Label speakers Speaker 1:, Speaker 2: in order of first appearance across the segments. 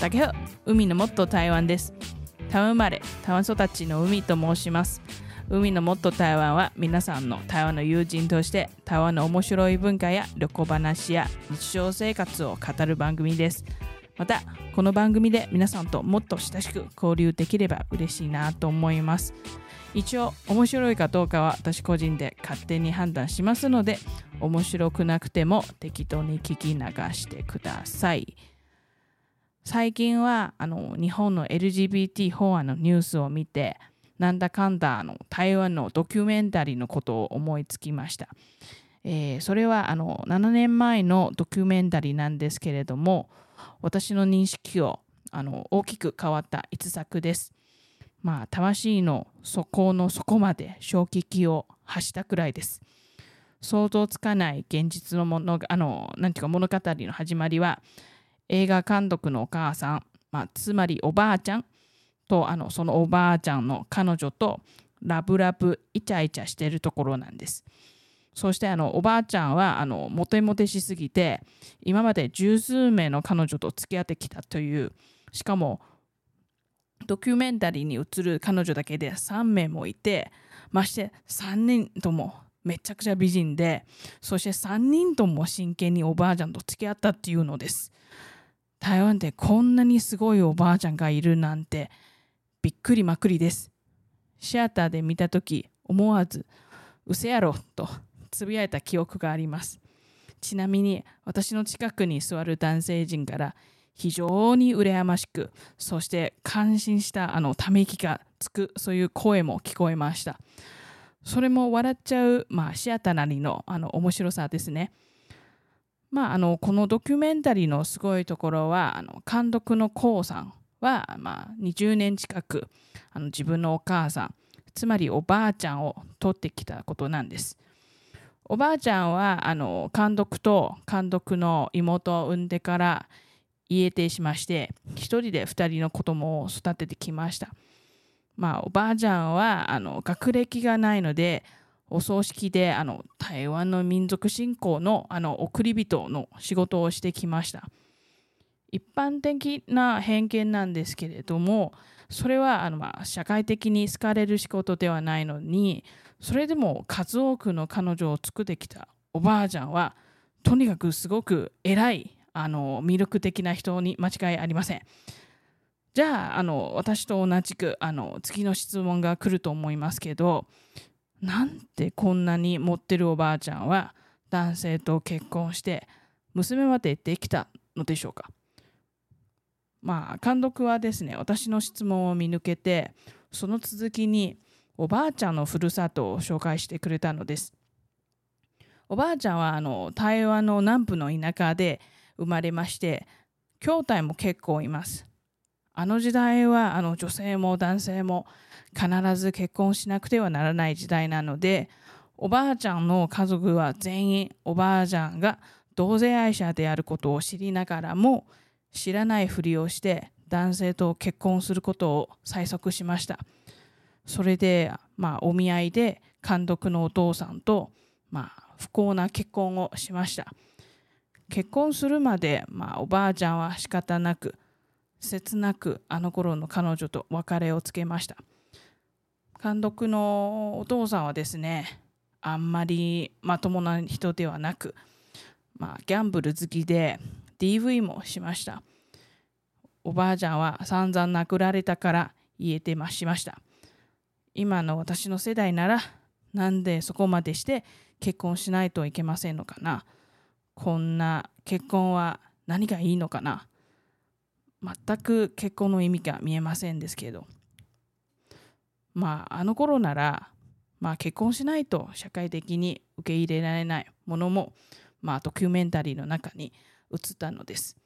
Speaker 1: 大家好、海のもっと台湾です。台湾生まれ、台湾育ちの海と申します。海のもっと台湾は皆さんの台湾の友人として台湾の面白い文化や旅行話や日常生活を語る番組です。また、この番組で皆さんともっと親しく交流できれば嬉しいなと思います。一応、面白いかどうかは私個人で勝手に判断しますので、面白くなくても適当に聞き流してください。最近はあの日本の LGBT 法案のニュースを見てなんだかんだあの台湾のドキュメンタリーのことを思いつきました、えーそれはあの7年前のドキュメンタリーなんですけれども私の認識をあの大きく変わった一作です。まあ魂の底の底まで衝撃を発したくらいです。想像つかない現実のものがあのなんていうか物語の始まりは映画監督のお母さん、まあ、つまりおばあちゃんとあのそのおばあちゃんの彼女とラブラブイチャイチャしてるところなんです。そしてあのおばあちゃんはあのモテモテしすぎて今まで十数名の彼女と付き合ってきたというしかもドキュメンタリーに映る彼女だけで3名もいてまして3人ともめちゃくちゃ美人でそして3人とも真剣におばあちゃんと付き合ったっていうのです。台湾でこんなにすごいおばあちゃんがいるなんてびっくりまくりです。シアターで見たとき思わずうせやろとつぶやいた記憶があります。ちなみに私の近くに座る男性陣から非常に羨ましくそして感心したあのため息がつくそういう声も聞こえました。それも笑っちゃう、まあ、シアターなりのあの面白さですね。まあ、あのこのドキュメンタリーのすごいところはあの監督のコウさんは、まあ、20年近くあの自分のお母さんつまりおばあちゃんを撮ってきたことなんです。おばあちゃんはあの監督と監督の妹を産んでから家出しまして一人で2人の子供を育ててきました。まあ、おばあちゃんはあの学歴がないのでお葬式であの台湾の民族信仰のあの送り人の仕事をしてきました。一般的な偏見なんですけれどもそれはあの、まあ、社会的に好かれる仕事ではないのにそれでも数多くの彼女を作ってきたおばあちゃんはとにかくすごく偉いあの魅力的な人に間違いありません。じゃああの私と同じくあの次の質問が来ると思いますけどなんでこんなに持ってるおばあちゃんは男性と結婚して娘までできたのでしょうか？まあ監督はですね私の質問を見抜けてその続きにおばあちゃんのふるさとを紹介してくれたのです。おばあちゃんはあの台湾の南部の田舎で生まれまして兄弟も結構います。あの時代はあの女性も男性も必ず結婚しなくてはならない時代なのでおばあちゃんの家族は全員おばあちゃんが同性愛者であることを知りながらも知らないふりをして男性と結婚することを催促しました。それで、まあ、お見合いで監督のお父さんと、まあ、不幸な結婚をしました。結婚するまで、まあ、おばあちゃんは仕方なく切なくあの頃の彼女と別れをつけました。監督のお父さんはですねあんまりまともな人ではなく、まあ、ギャンブル好きで DV もしました。おばあちゃんは散々殴られたから言えてましました。今の私の世代ならなんでそこまでして結婚しないといけませんのかな。こんな結婚は何がいいのかな。全く結婚の意味が見えませんですけど。まああの頃なら、まあ、結婚しないと社会的に受け入れられないものも、まあ、ドキュメンタリーの中に映ったのです。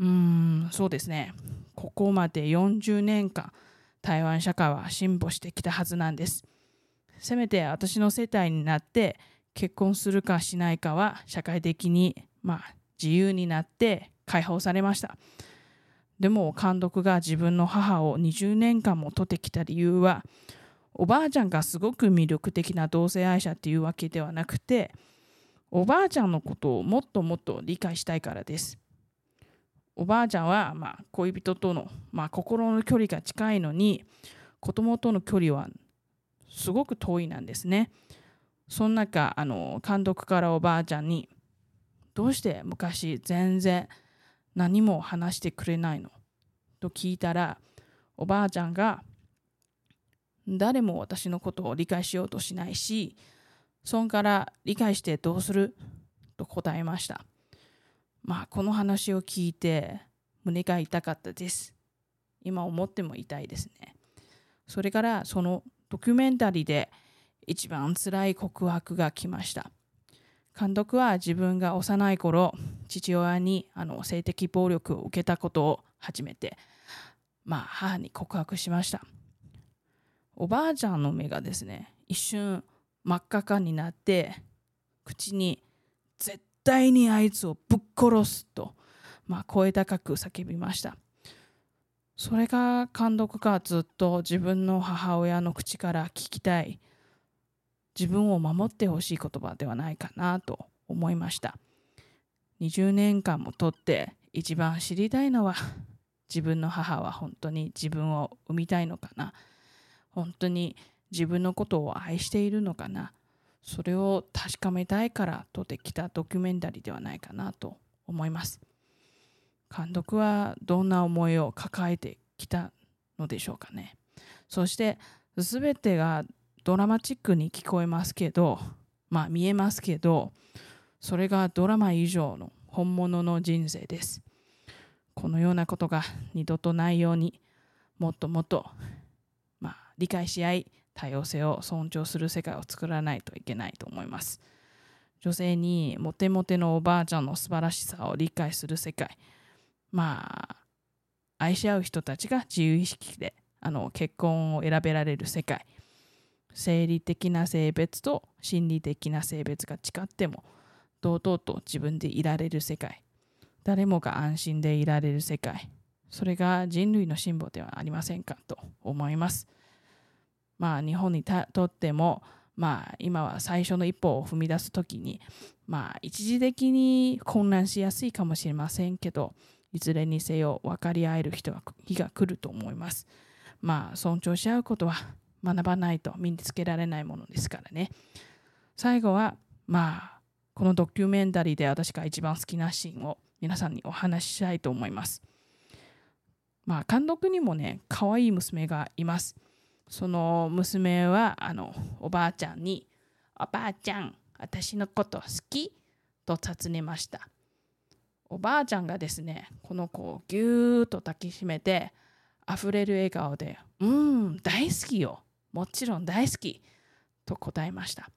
Speaker 1: うんそうですね。ここまで40年間台湾社会は進歩してきたはずなんです。せめて私の世帯になって結婚するかしないかは社会的に、まあ、自由になって解放されました。でも監督が自分の母を20年間も取ってきた理由はおばあちゃんがすごく魅力的な同性愛者っていうわけではなくておばあちゃんのことをもっともっと理解したいからですおばあちゃんは、まあ、恋人との、まあ、心の距離が近いのに子供との距離はすごく遠いなんですね。その中あの監督からおばあちゃんに「どうして昔全然何も話してくれないの?」と聞いたらおばあちゃんが「誰も私のことを理解しようとしないしそんから理解してどうする?」と答えました。まあこの話を聞いて胸が痛かったです。今思っても痛いですね。それからそのドキュメンタリーで一番辛い告白が来ました。監督は自分が幼い頃父親にあの性的暴力を受けたことを初めて、まあ、母に告白しました。おばあちゃんの目がですね一瞬真っ赤かになって口に「絶対にあいつをぶっ殺す」と、まあ、声高く叫びました。それが監督がずっと自分の母親の口から聞きたい。自分を守ってほしい言葉ではないかなと思いました。20年間もとって一番知りたいのは自分の母は本当に自分を産みたいのかな。本当に自分のことを愛しているのかな。それを確かめたいから撮ってきたドキュメンタリーではないかなと思います。監督はどんな思いを抱えてきたのでしょうかね。そして全てがドラマチックに聞こえますけどまあ見えますけどそれがドラマ以上の本物の人生です。このようなことが二度とないようにもっともっと、まあ、理解し合い多様性を尊重する世界を作らないといけないと思います。女性にモテモテのおばあちゃんの素晴らしさを理解する世界。まあ愛し合う人たちが自由意識であの結婚を選べられる世界。生理的な性別と心理的な性別が違っても堂々と自分でいられる世界。誰もが安心でいられる世界。それが人類の進歩ではありませんかと思います。まあ日本にとってもまあ今は最初の一歩を踏み出す時にまあ一時的に混乱しやすいかもしれませんけどいずれにせよ分かり合える人が日が来ると思います。まあ尊重し合うことは学ばないと身につけられないものですからね。最後はまあこのドキュメンタリーで私が一番好きなシーンを皆さんにお話ししたいと思います。まあ監督にもね可愛い娘がいます。その娘はあのおばあちゃんに「おばあちゃん私のこと好き?」と尋ねました。おばあちゃんがですねこの子をぎゅーっと抱きしめて溢れる笑顔で「うん大好きよ。もちろん大好きと答えました。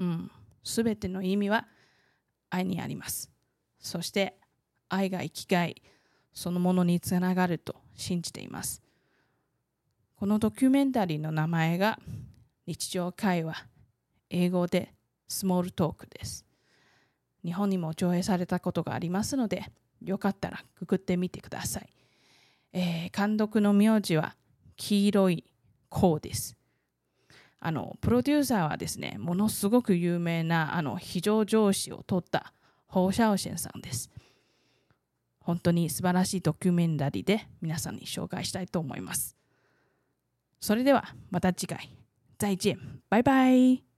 Speaker 1: うん、すべての意味は愛にあります。そして愛が生きがいそのものにつながると信じています。このドキュメンタリーの名前が日常会話、英語でスモールトークです。日本にも上映されたことがありますので、よかったらググってみてください。えー、監督の名字は黄色いこうです。あのプロデューサーはですね、ものすごく有名なあの非常上司を取ったホーシャオシェンさんです。本当に素晴らしいドキュメンタリーで皆さんに紹介したいと思います。それではまた次回。再见。バイバイ。